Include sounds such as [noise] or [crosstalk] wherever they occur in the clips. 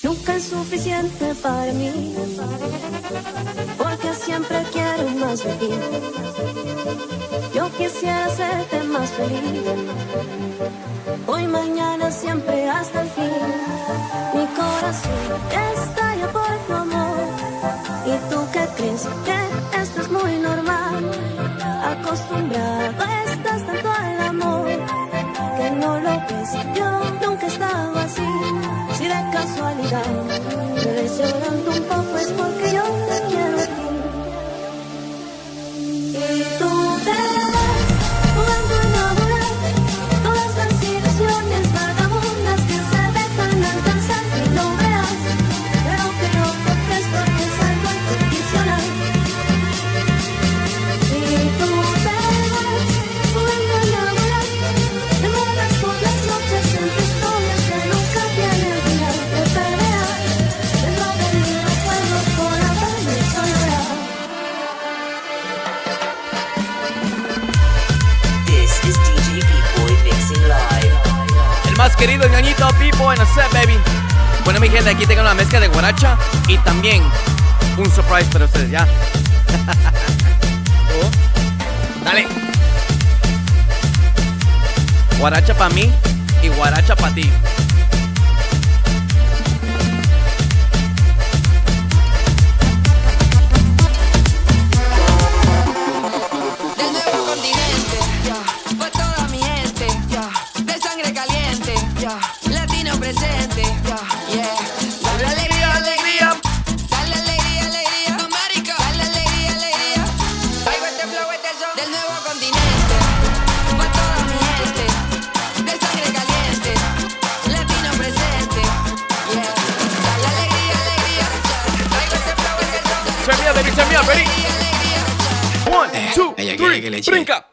Nunca es suficiente para mí, porque siempre quiero más de ti. Yo quisiera hacerte más feliz, hoy, mañana, siempre hasta el fin. Mi corazón estalla por tu amor, y tú que crees que vida. Un poco es porque querido ñoñito Pipo en el set, baby. Bueno, mi gente, aquí tengo una mezcla de guaracha y también un surprise para ustedes, ¿ya? [laughs] Oh, dale. Guaracha para mí y guaracha para ti. Ready? One, two, three, brinca.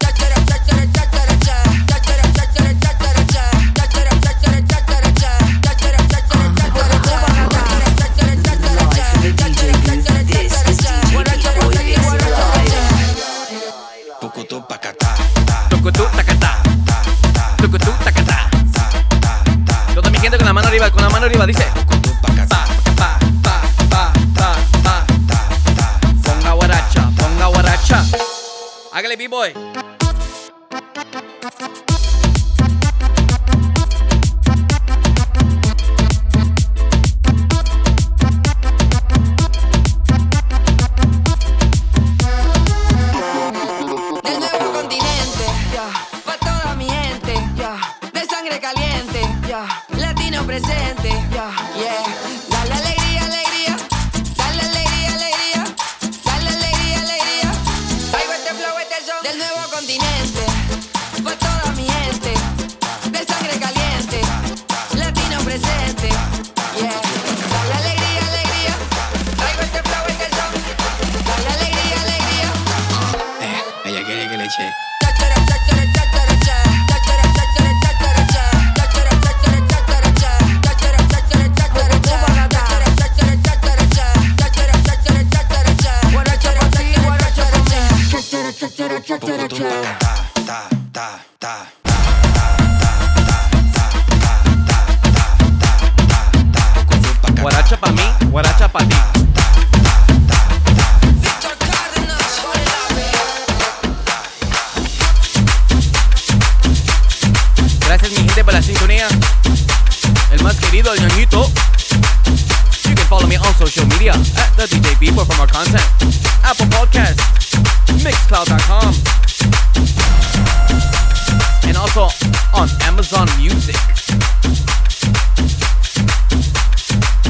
social media at the DJ Bebo for more content. Apple Podcasts, Mixcloud.com, and also on Amazon Music.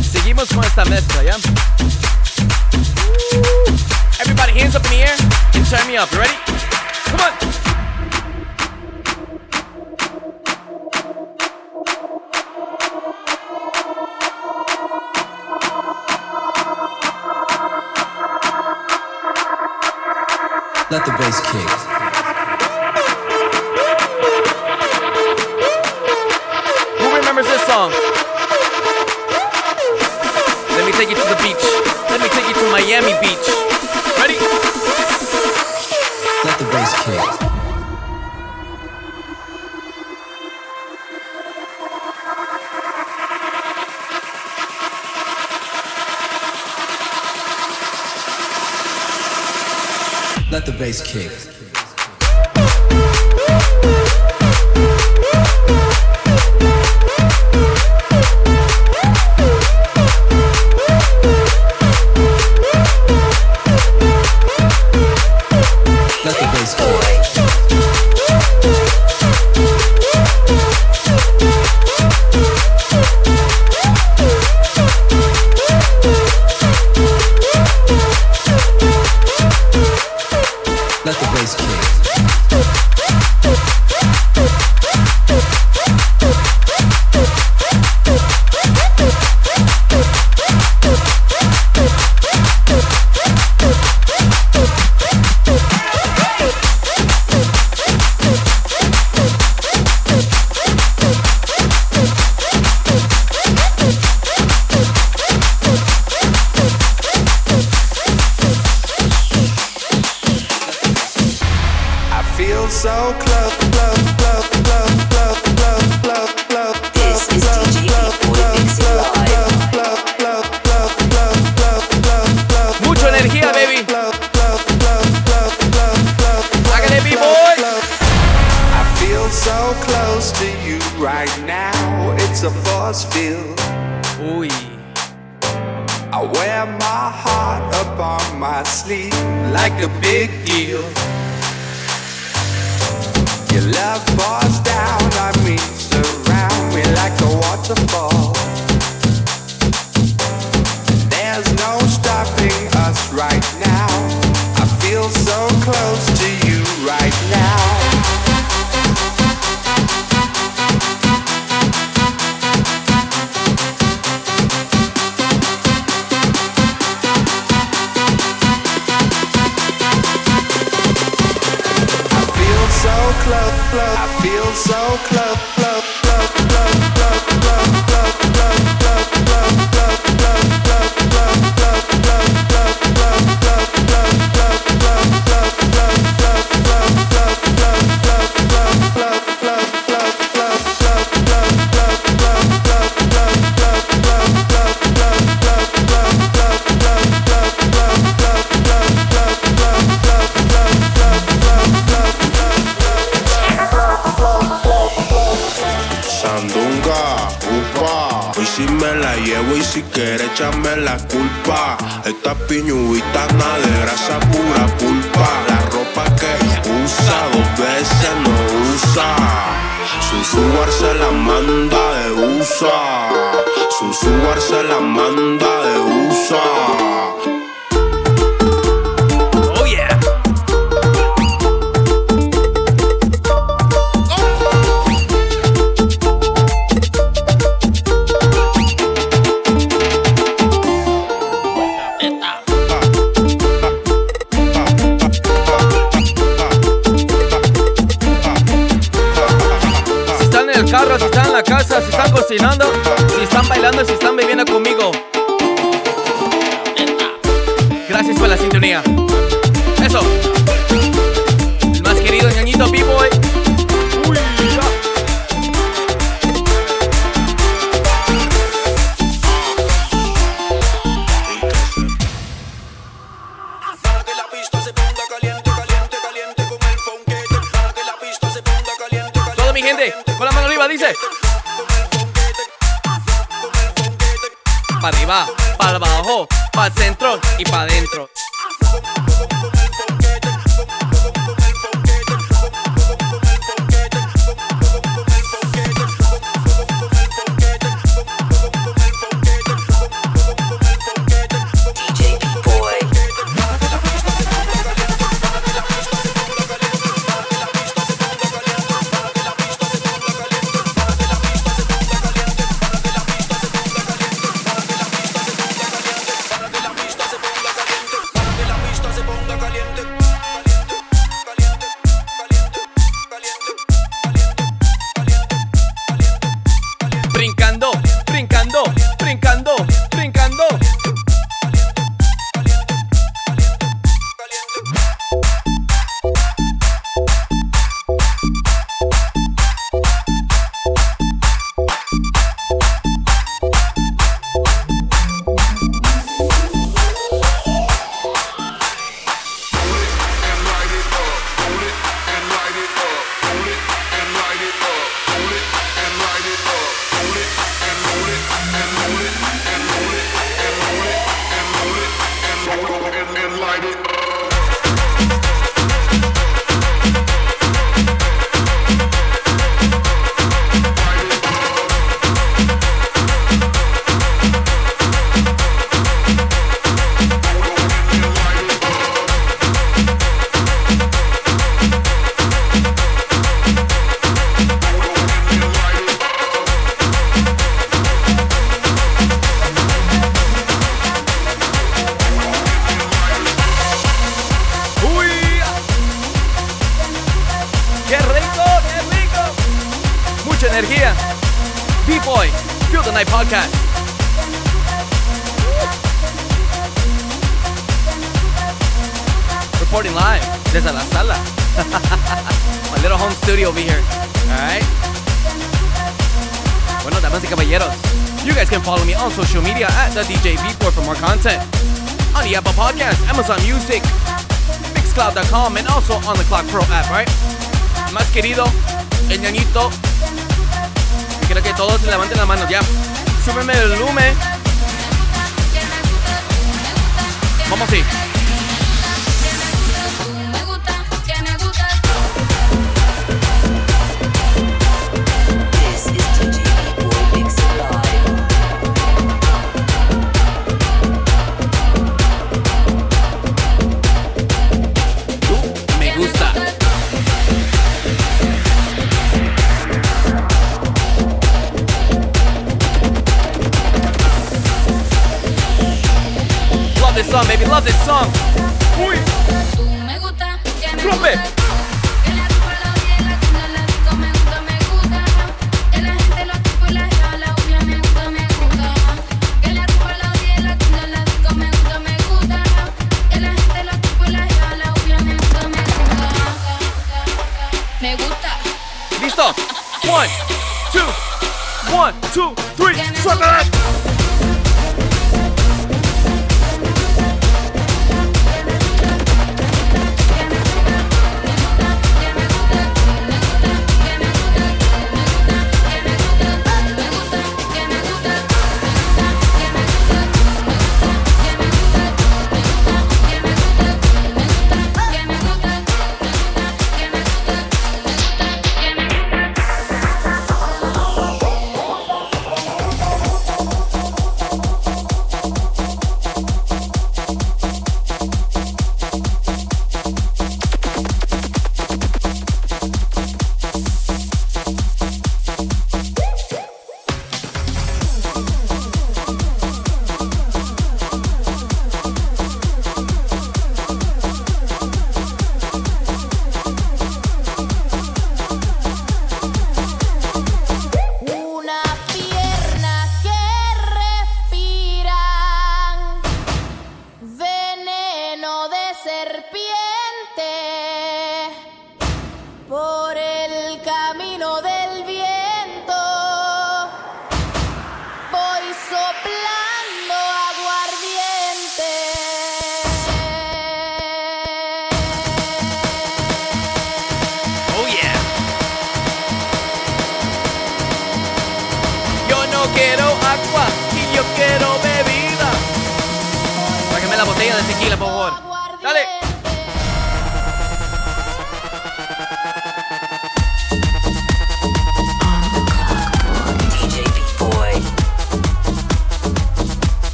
Seguimos con esta mezcla, yeah? Everybody, hands up in the air and turn me up. You ready? bass kick. llevo y si quieres echarme la culpa. Esta piñuita nada de grasa pura pulpa. La ropa que usa dos veces no usa. Su subar se la manda de usa. Su subar se la manda de usa. cocinando.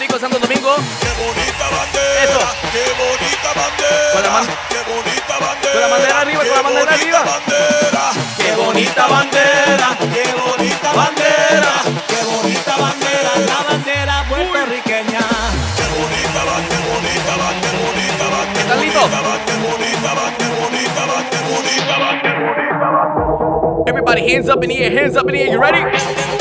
Rico, Santo Domingo. Bonita. Eso. Bonita. Con la, bonita bandera con la bandera arriba, con la bandera arriba. Bandera, bonita bandera. Qué bonita bandera. Qué bonita bandera. La bandera puertorriqueña. Qué bonita bandera, bonita bandera, bonita bandera. Bonita bandera, bonita bandera, bonita bandera, bonita bandera. Everybody, hands up in here, hands up in here. You ready?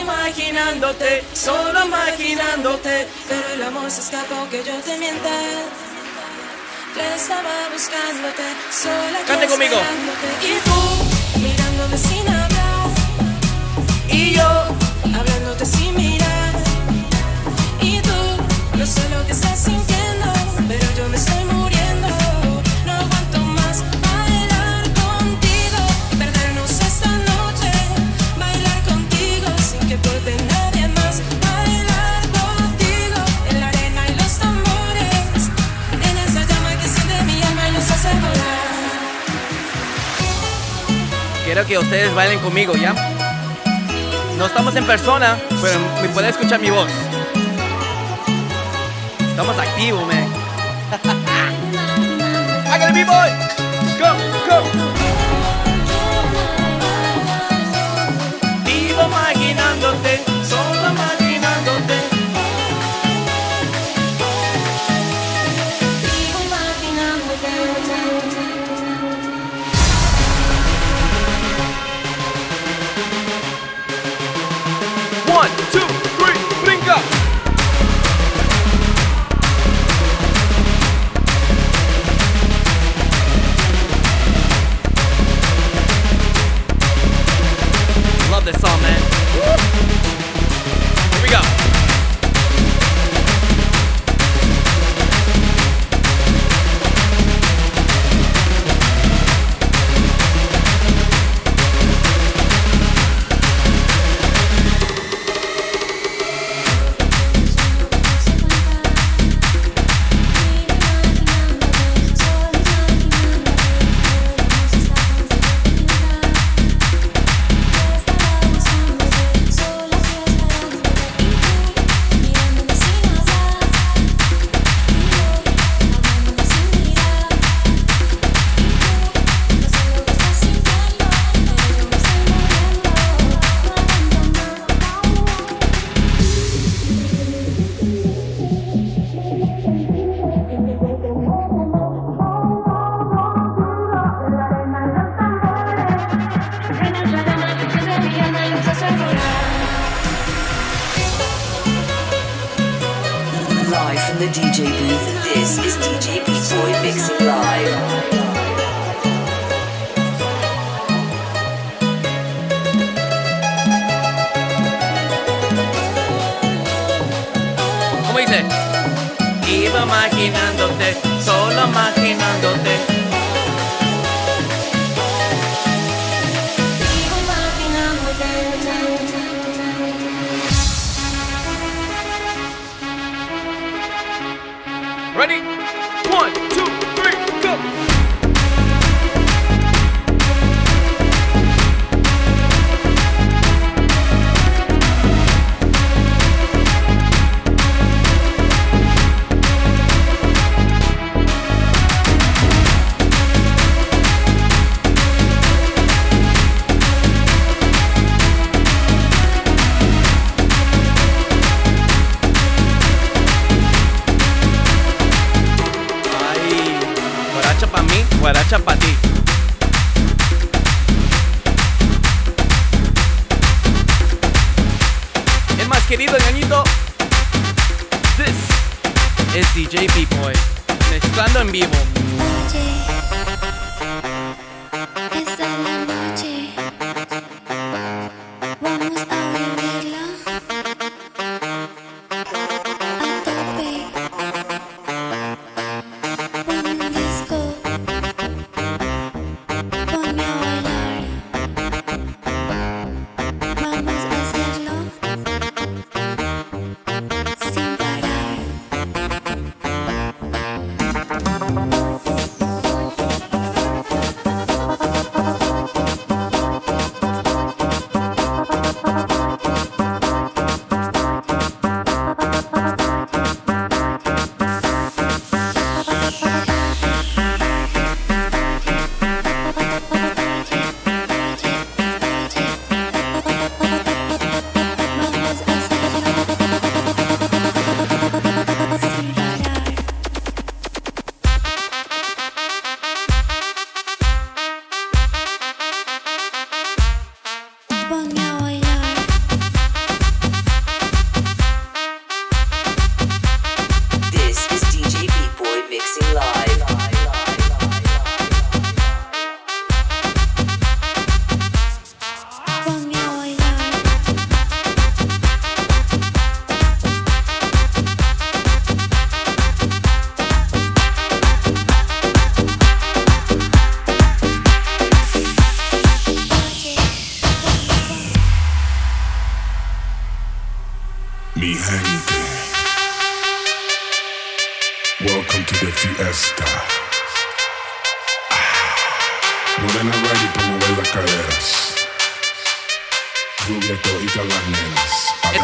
imaginándote, solo imaginándote, pero el amor se escapó que yo te mienta. Te estaba buscándote, sola Cante conmigo. Y tú, mirando vecina. Quiero que ustedes bailen conmigo, ¿ya? No estamos en persona, pero me pueden escuchar mi voz. Estamos activos, man. Hágale, mi boy. Go, go. Is DJ B-Boy. Mezclando en vivo.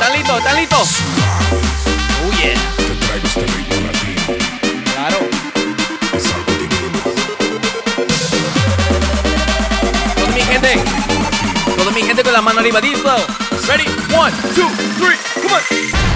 ¿Están listos? ¿Están listos? Oh yeah. Te traigo este ritmo latino. Claro. Es mi gente. Toda mi gente con la mano arriba. Díselo. Ready? One, two, three. Come on.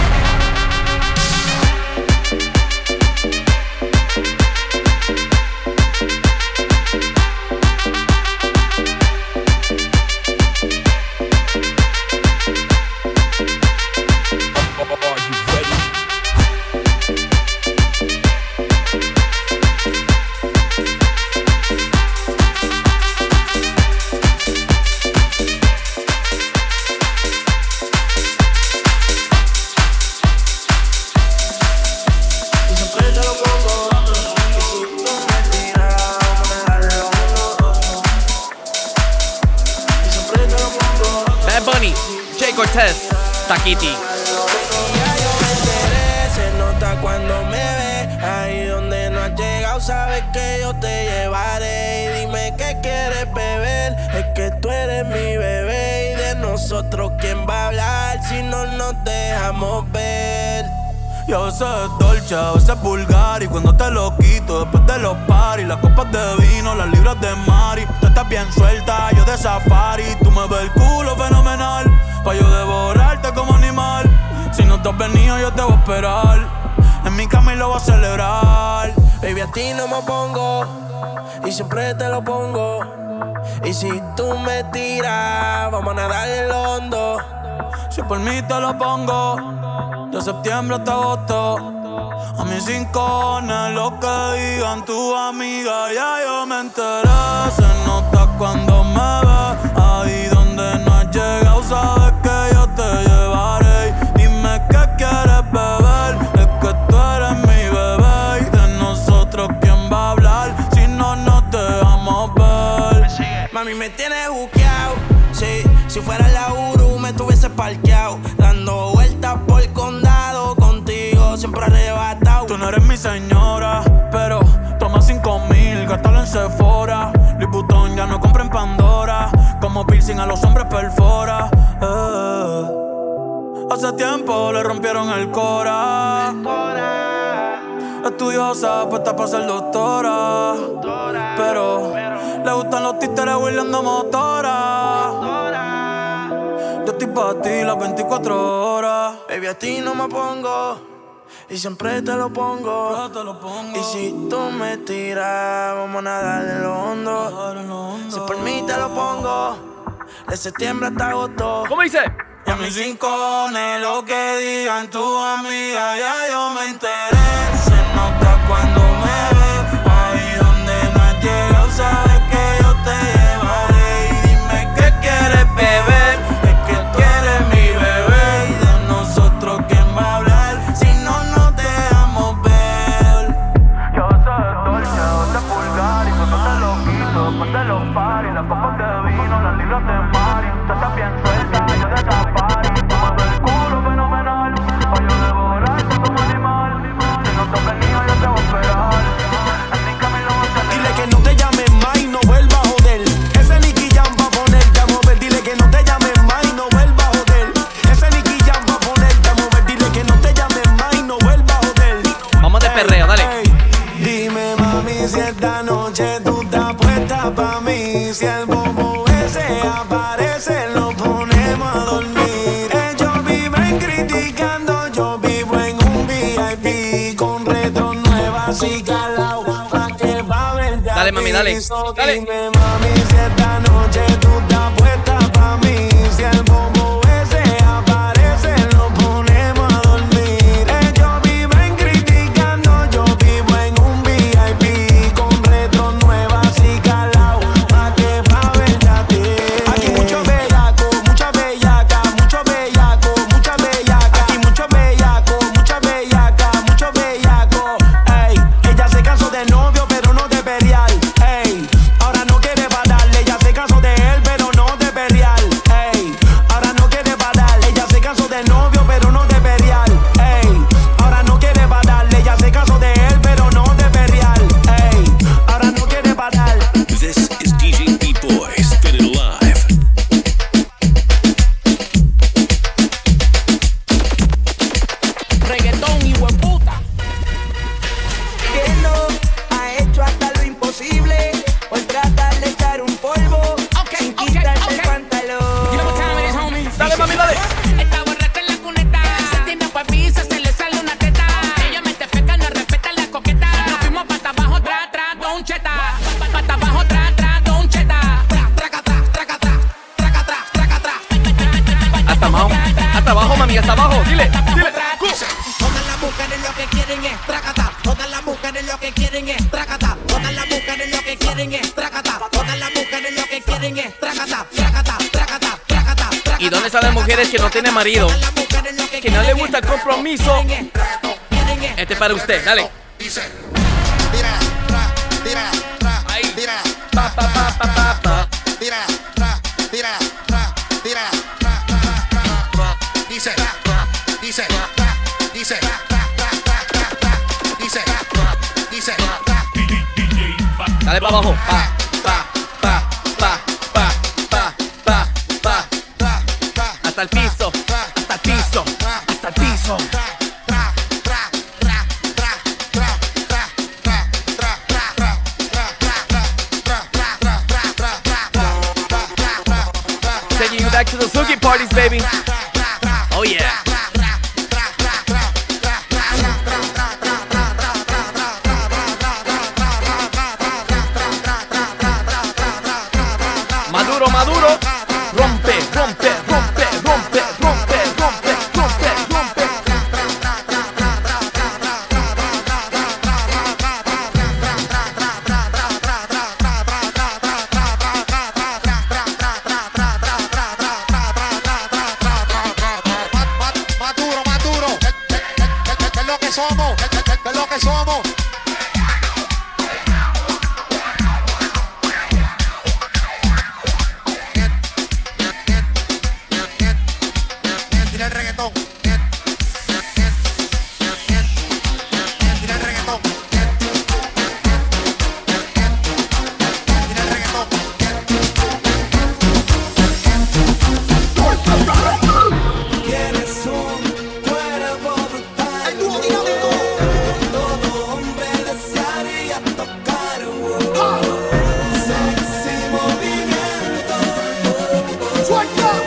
Por mí te lo pongo. De septiembre hasta agosto. A mis rincones Lo que digan tu amiga Ya yo me enteré. Se nota cuando me ves Ahí donde no has llegado Sabes que yo te llevaré. Dime qué quieres beber. Es que tú eres mi bebé. Y de nosotros quién va a hablar Si no nos dejamos ver. Mami, me tienes buqueado. Sí, si fuera la Uru, me tuviese parqueado. Tú no eres mi señora, pero toma cinco mil, gástalo en Sephora. Vuitton ya no compra en Pandora. Como piercing a los hombres perfora. Eh. Hace tiempo le rompieron el cora. Estudiosa, puesta para ser doctora. Pero le gustan los títeres huirleando motora. Yo estoy para ti las 24 horas. Baby, a ti no me pongo. Y siempre te lo pongo. Y si tú me tiras, vamos a nadar en lo hondo. Si por mí te lo pongo, de septiembre hasta agosto. ¿Cómo dice? Y a mis rincones, lo que digan tu amiga, ya yo me enteré. Se nota cuando me ve, ahí donde no has llegado, sabes que yo te llevaré. Y dime qué quieres beber. Si esta noche tú estás puesta pa' mí, si el bobo ese aparece, lo ponemos a dormir. Ellos viven criticando, yo vivo en un VIP con retro nuevas y calao. Dale, mami, dale. Dale. Este es para usted, dale. Dice. Dale para abajo. What?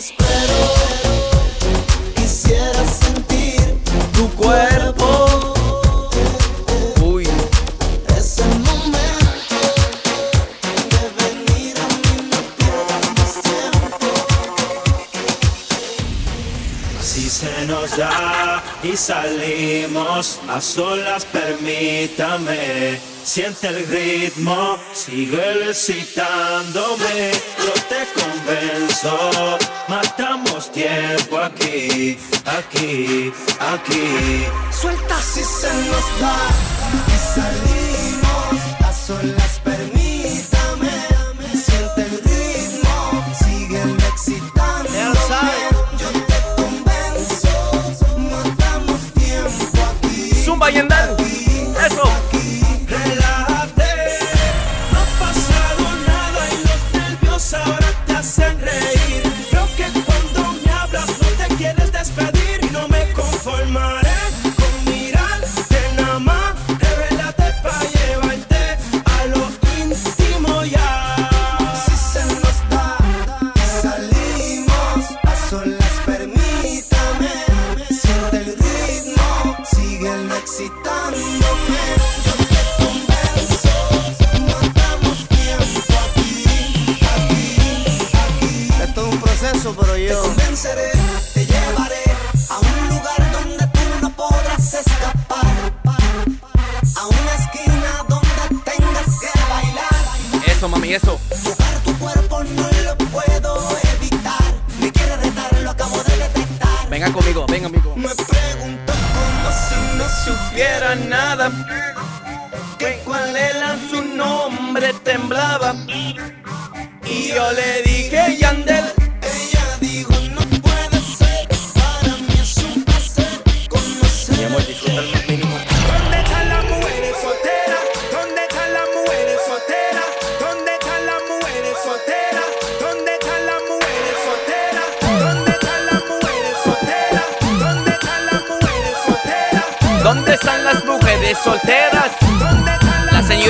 spread it. A solas, permítame. Siente el ritmo, sigue recitándome. Yo te convenzo, matamos tiempo aquí, aquí, aquí. Suelta si se nos va y salimos a solas. cuál era su nombre, temblaba. Y yo le dije, Yandel.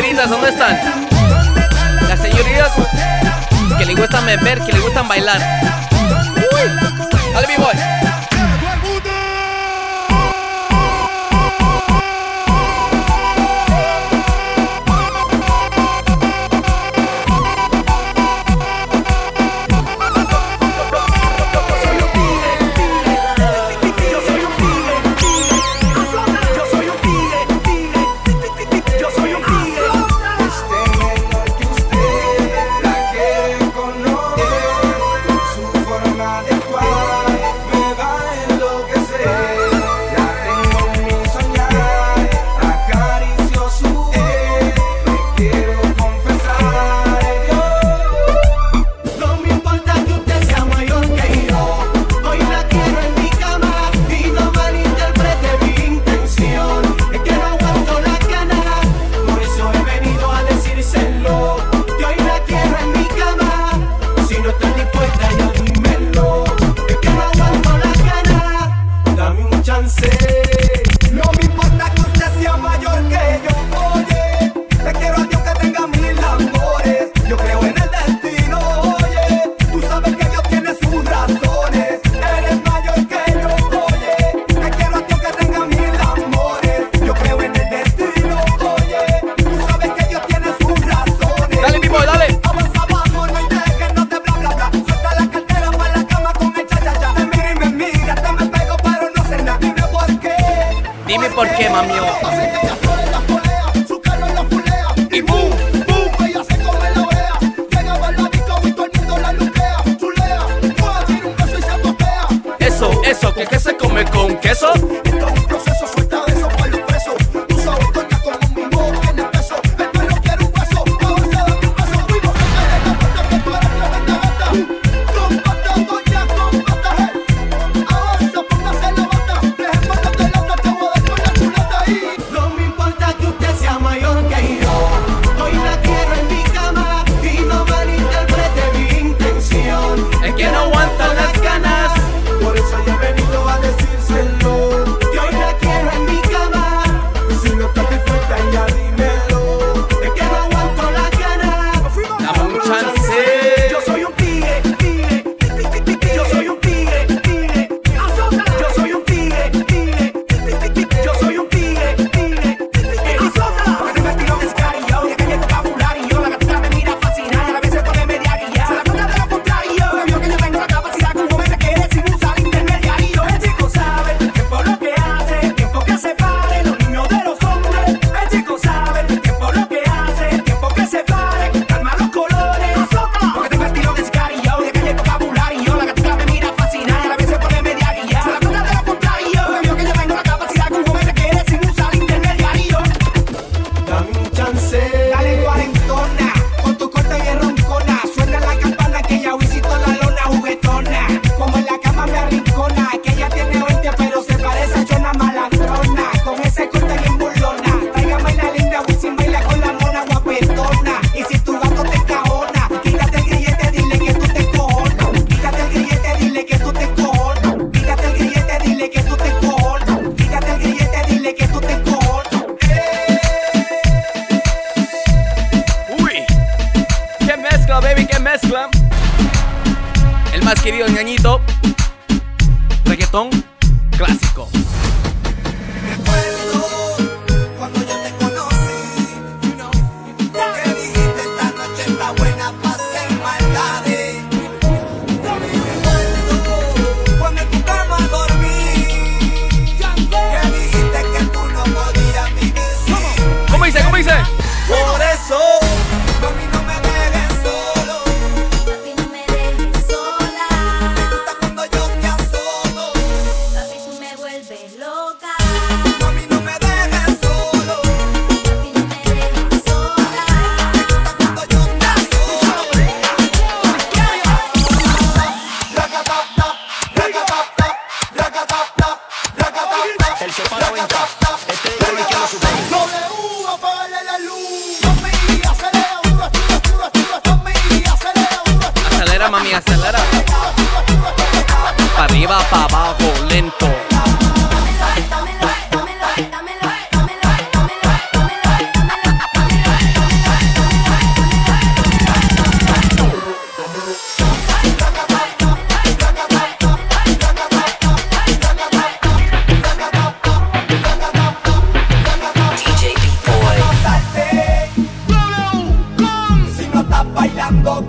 señoritas, ¿dónde están? Las señoritas que le gustan beber, que le gustan bailar. Uy, dale mi boy.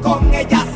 Con ella,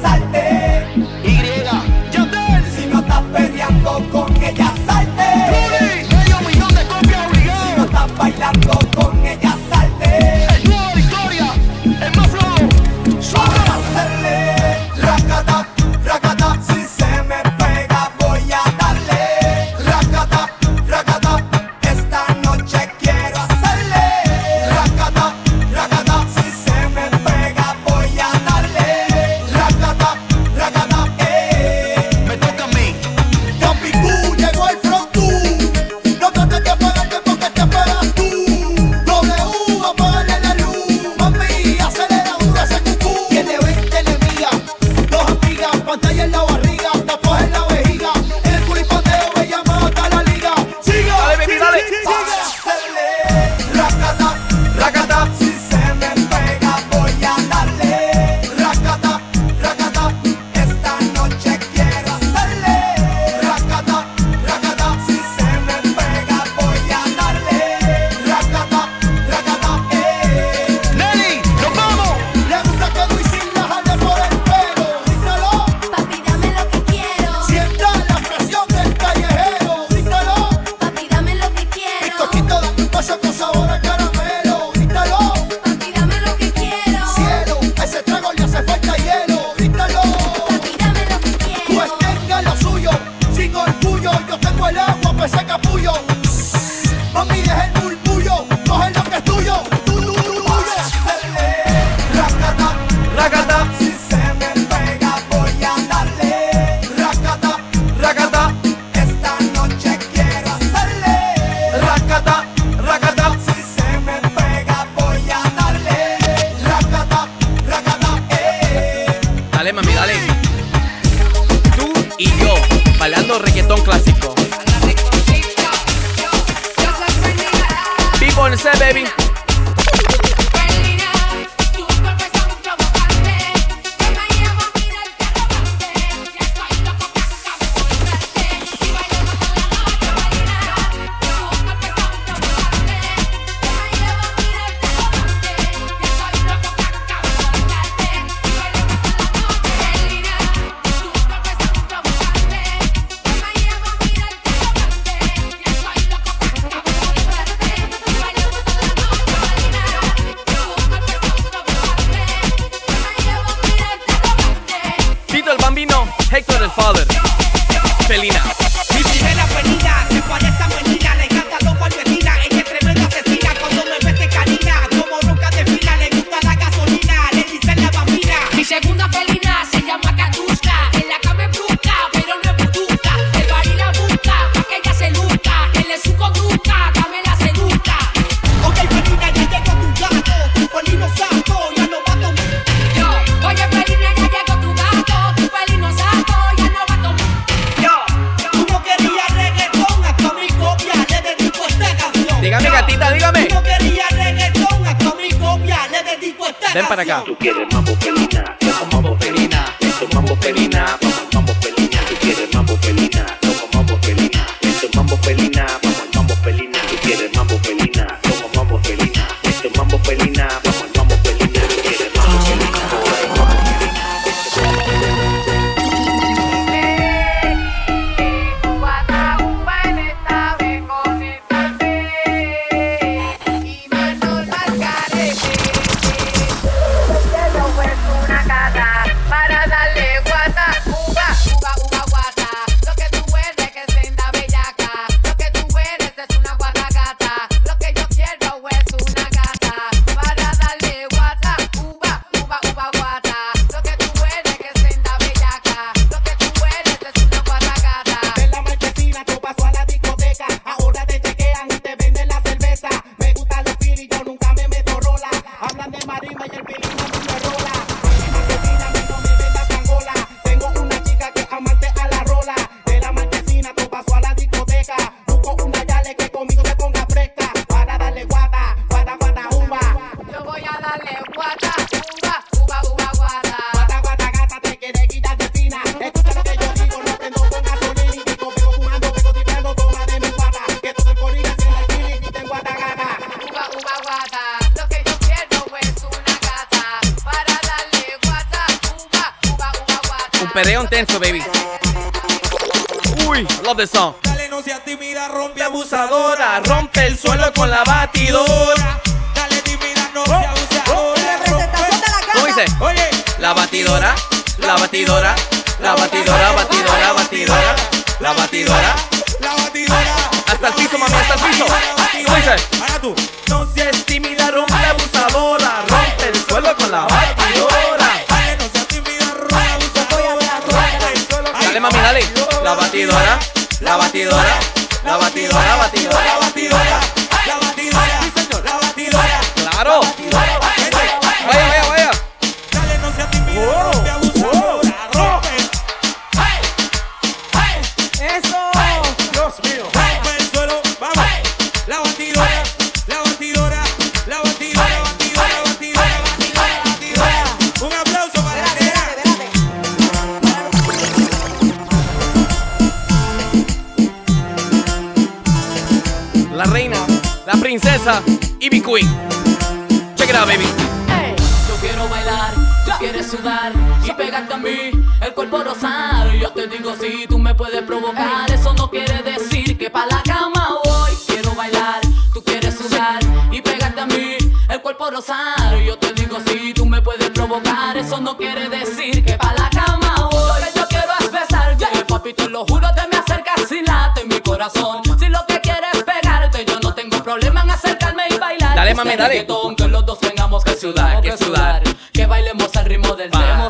Yo te digo si tú me puedes provocar, eso no quiere decir que pa' la cama voy. Lo que yo quiero es besarte, papi, te lo juro, te me acercas y late mi corazón. Si lo que quieres es pegarte, yo no tengo problema en acercarme y bailar. Dale, mami, dale. reggaetón, que los dos tengamos que sudar, que sudar. Que bailemos al ritmo del tra.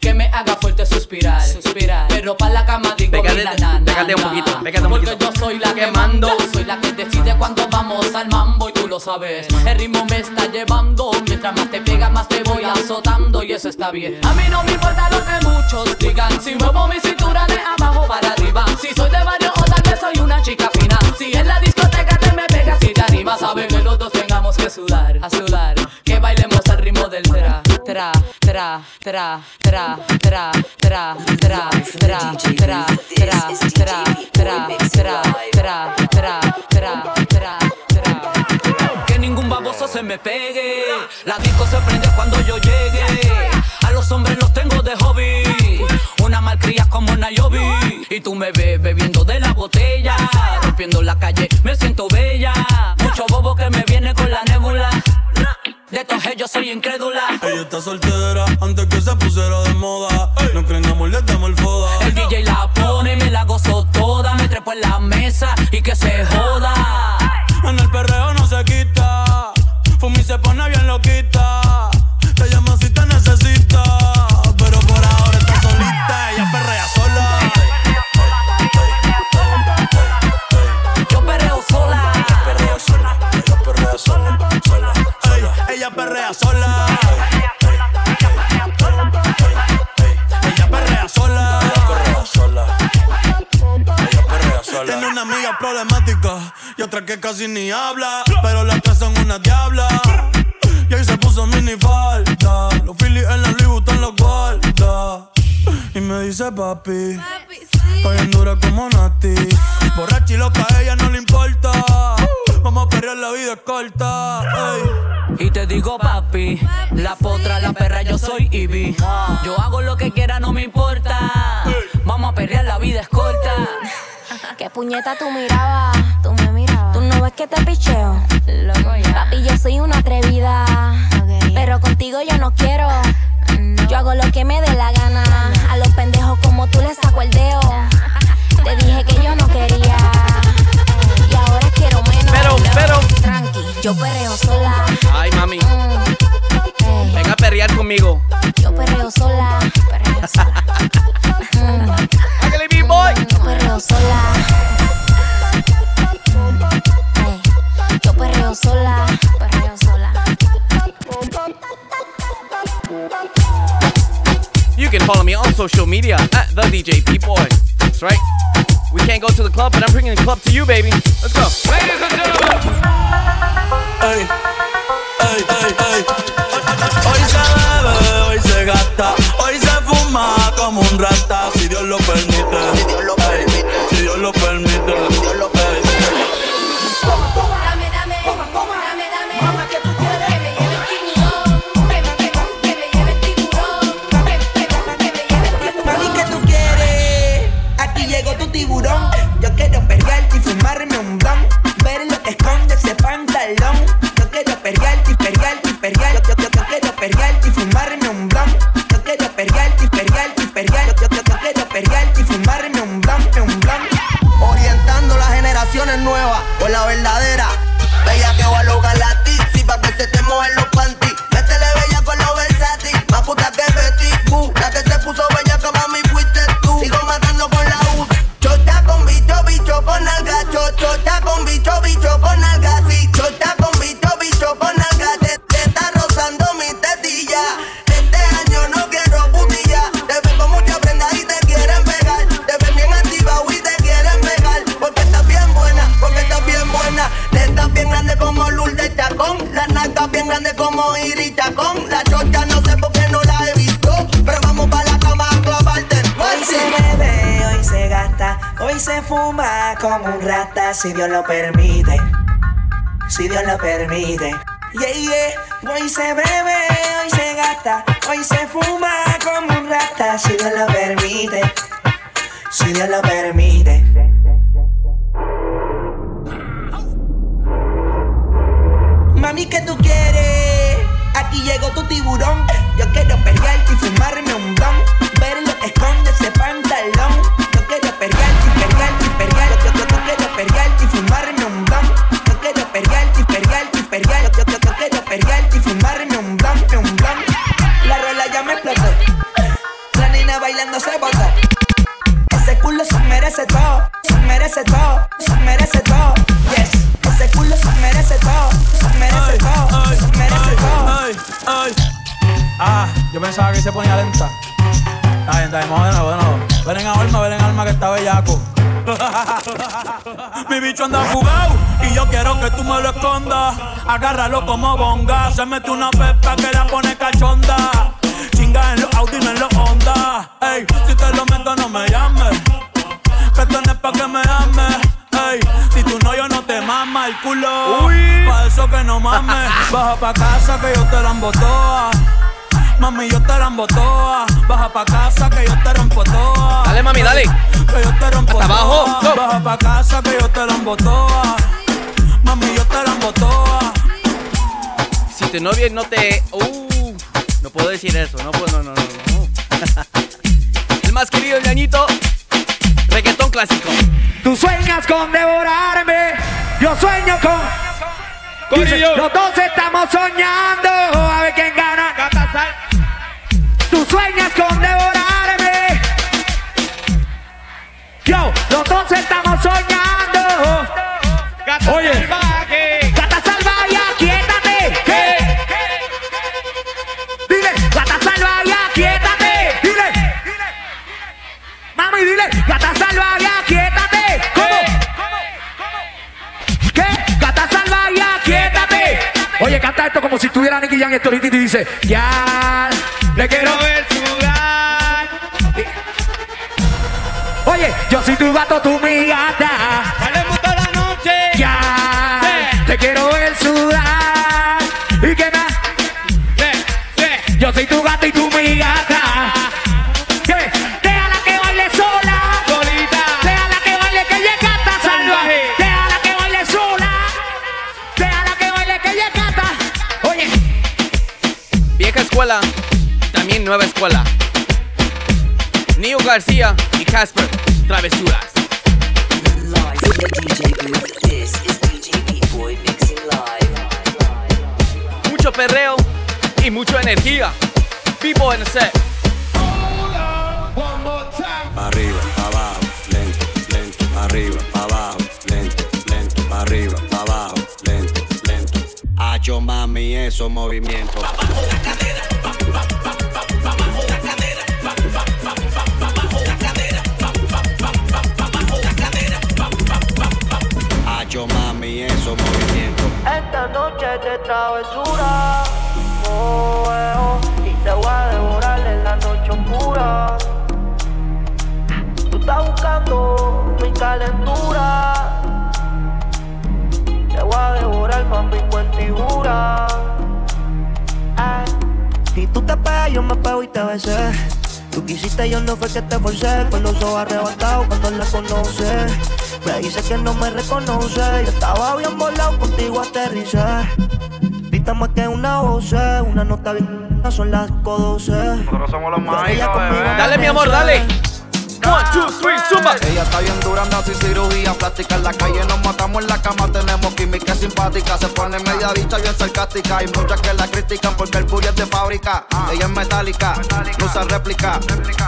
Que me haga fuerte suspirar, suspirar. Pero pa' la cama digo Pégate, mira, na, na, pégate un na. poquito, pégate un Porque poquito. yo soy la que mando, soy la que decide cuando vamos al mambo sabes. El ritmo me está llevando, mientras más te pega más te voy azotando y eso está bien. A mí no me importa lo que muchos digan, si muevo mi cintura de abajo para arriba. Si soy de barrio o tal vez soy una chica fina. Si en la discoteca te me pegas y te animas, sabe que los dos tengamos que sudar, a sudar. Que bailemos al ritmo del tra, tra, tra, tra, tra, tra, tra, tra, tra, tra, tra, tra, tra, tra, tra, tra, me pegue. La disco se prende cuando yo llegue. A los hombres los tengo de hobby. Una malcria como Nayobi. Y tú me ves bebiendo de la botella. Rompiendo la calle, me siento bella. Mucho bobo que me viene con la nébula. De estos yo soy incrédula. Ella está soltera antes que se pusiera de moda. No creen amor, le damos el foda. El DJ la pone, me la gozo toda. Me trepo en la mesa y que se joda. Papi. Está bien dura como Nati. Borracha y loca, a ella no le importa. Vamos a perrear, la vida es corta. Y te digo papi, la potra, la perra, yo soy Ivy. Yo hago lo que quiera, no me importa. Vamos a perrear, la vida es corta. [laughs] ¿Qué puñeta tú mirabas? Tú me mirabas. ¿Tú no ves que te picheo? Loco ya. Papi, yo soy una atrevida. Pero contigo yo no quiero. Yo hago lo que me dé la gana. El dedo. Te dije que yo no quería. Y ahora quiero menos. Pero, pero. Tranqui, yo perreo sola. Ay, mami. Venga a perrear conmigo. Yo perreo sola. Perreo sola. B-boy. Yo perreo sola. [laughs] follow me on social media at the DJ P-Boy. That's right. We can't go to the club, but I'm bringing the club to you, baby. Let's go. Ladies and gentlemen. Ey, ey, ey, ey. Hoy se bebe, hoy se gasta, hoy se fuma como un Se mete una pepa que la pone cachonda. Chinga en los Audi, no en los Honda. Ey, si te lo meto, no me llames. Que esto no es pa' que me ames. Ey, si tú no, yo no te mama el culo. Pa' eso que no mames. [laughs] Baja pa' casa que yo te la toa. Mami, yo te la toa. Baja pa' casa que yo te rompo toa. Dale, mami, dale. Que yo te rompo Hasta abajo, go. Baja pa' casa que yo te la toa. Tu novia no te. Uh, no puedo decir eso. No puedo, no, no, no. no. El más querido, ñañito. Reggaetón clásico. Tú sueñas con devorarme, yo sueño con. Dice, los dos estamos soñando, a ver quién gana. Tú sueñas con devorarme. esto como si estuviera Nicky Jam esto y te dice, ya, le quiero ver sudar. Oye, yo soy tu gato, tu mi gata. Vale toda la noche. Ya, te quiero ver sudar. ¿Y qué más? Yo soy tu gato y nueva escuela. Neo García y Casper, travesuras. B-Boy. Mucho perreo y mucha energía. People en el set. Arriba, abajo, lento, lento, arriba, abajo, lento, lento, arriba, abajo, lento, lento. Hacho mami, esos movimientos. Esta noche de travesura. Oh, eh, oh, y te voy a devorar en la noche oscura. Tú estás buscando mi calentura. Te voy a devorar, mami, cuentigura. Ay. Y tú te pegas, yo me pego y te besé. Tú quisiste, yo no fue que te forcé. Con los ojos arrebatados cuando la conoce. Me dice que no me reconoce. Yo estaba bien volado, contigo aterricé. Grita más que una voz, una nota bien. Son las 12. Nosotros somos los más Dale, mi amor, dale. One, two, three, zumba. Ella está bien dura, anda sin cirugía plástica. En la calle nos matamos en la cama, tenemos química simpática. Se pone media dicha bien sarcástica. Hay muchas que la critican porque el booty es de fábrica. Ella es metálica, no usa réplica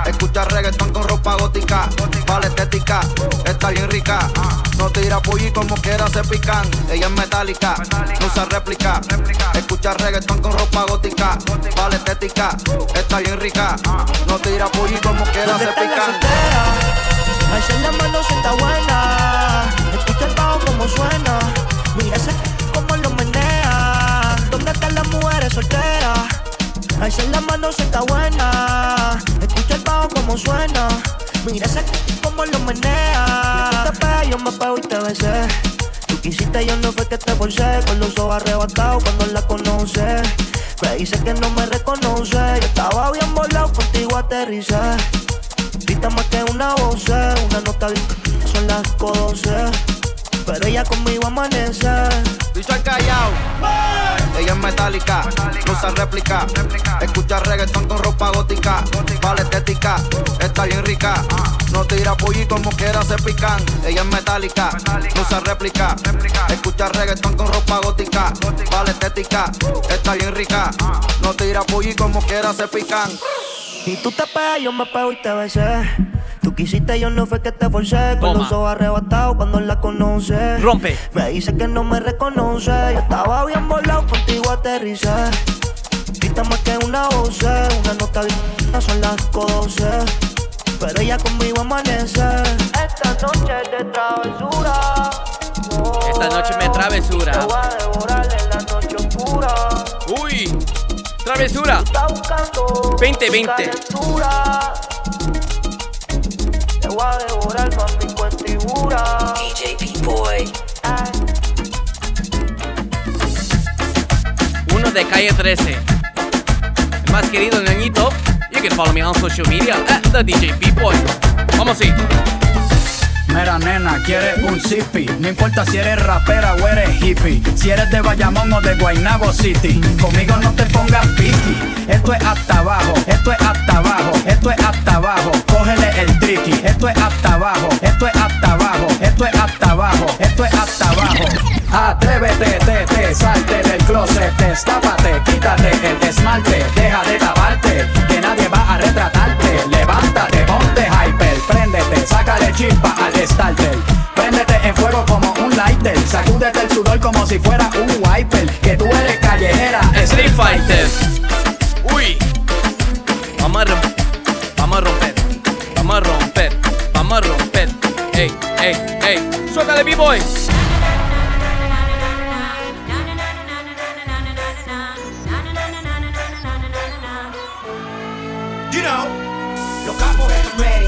Escucha reggaetón con ropa gótica Vale estética, está bien rica. No tira pulli como quiera se pican. Ella es metálica, no usa réplica Escucha reggaetón con ropa gótica Vale estética, está bien rica. No tira pulli como quiera ¿Dónde se pican soltera? Alza la mano si está buena. Escucha el bajo como suena. Mira ese como lo menea. ¿Dónde están las mujeres solteras? Alza la mano si está buena. Escucha el bajo como suena. Mira ese como lo menea. Tú te pegas, yo me pego y te besé. Tú quisiste, yo no fue que te forcé. Con los ojos arrebatados cuando la conoce. Me dice que no me reconoce. Yo estaba bien volado, contigo aterricé. Grita más que una voz, una nota son las 12. Pero ella conmigo amanece. Bicho al callao. Ella es metálica, no usa réplica. Escucha reggaetón con ropa gótica. Vale estética, está bien rica. No tira pulli como quiera se pican. Ella es metálica, no usa réplica. Escucha reggaetón con ropa gótica. Vale estética, está bien rica. No tira pulli como quiera se pican. Y tú te pegas, yo me pego y te besé. Tú quisiste, yo no fue que te forcé. Con Toma. los ojos arrebatados cuando la conoce. Rompe. Me dice que no me reconoce. Yo estaba bien volado, contigo aterricé. Grita más que una voz, una nota bien, son las 12. Pero ella conmigo amanece. Esta noche es de travesura. Esta noche me travesura. Te voy a devorar en la noche oscura. Uy, travesura. Está buscando 2020. calentura. Te voy a devorar, B-Boy. Uno de calle 13. El más querido ñañito. You can follow me on social media at the DJ B-Boy. Vamos así. Mira nena, quieres un zippy No importa si eres rapera o eres hippie. Si eres de Bayamón o de Guaynabo City Conmigo no te pongas piqui. Esto es hasta abajo, esto es hasta abajo Esto es hasta abajo, cógele el tricky Esto es hasta abajo, esto es hasta abajo Esto es hasta abajo, esto es hasta abajo. Atrévete, te, te, salte del closet Destápate, quítate el esmalte Deja de taparte, que nadie va a retratarte. Levántate, ponte sácale chispa al starter Préndete en fuego como un lighter Sacúdete el sudor como si fuera un wiper Que tú eres callejera Street Fighter. Uy. Vamos a romper. Vamos a romper. Vamos a romper. Vamos a romper. Ey, ey, ey. Suéltale, B-Boy. You know, los capos están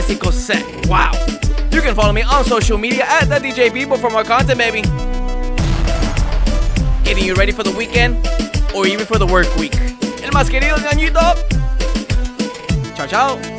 bicycle set. Wow. You can follow me on social media at the DJ Bebo for more content, baby. Getting you ready for the weekend or even for the work week. El más querido ñañito. Chao, chao.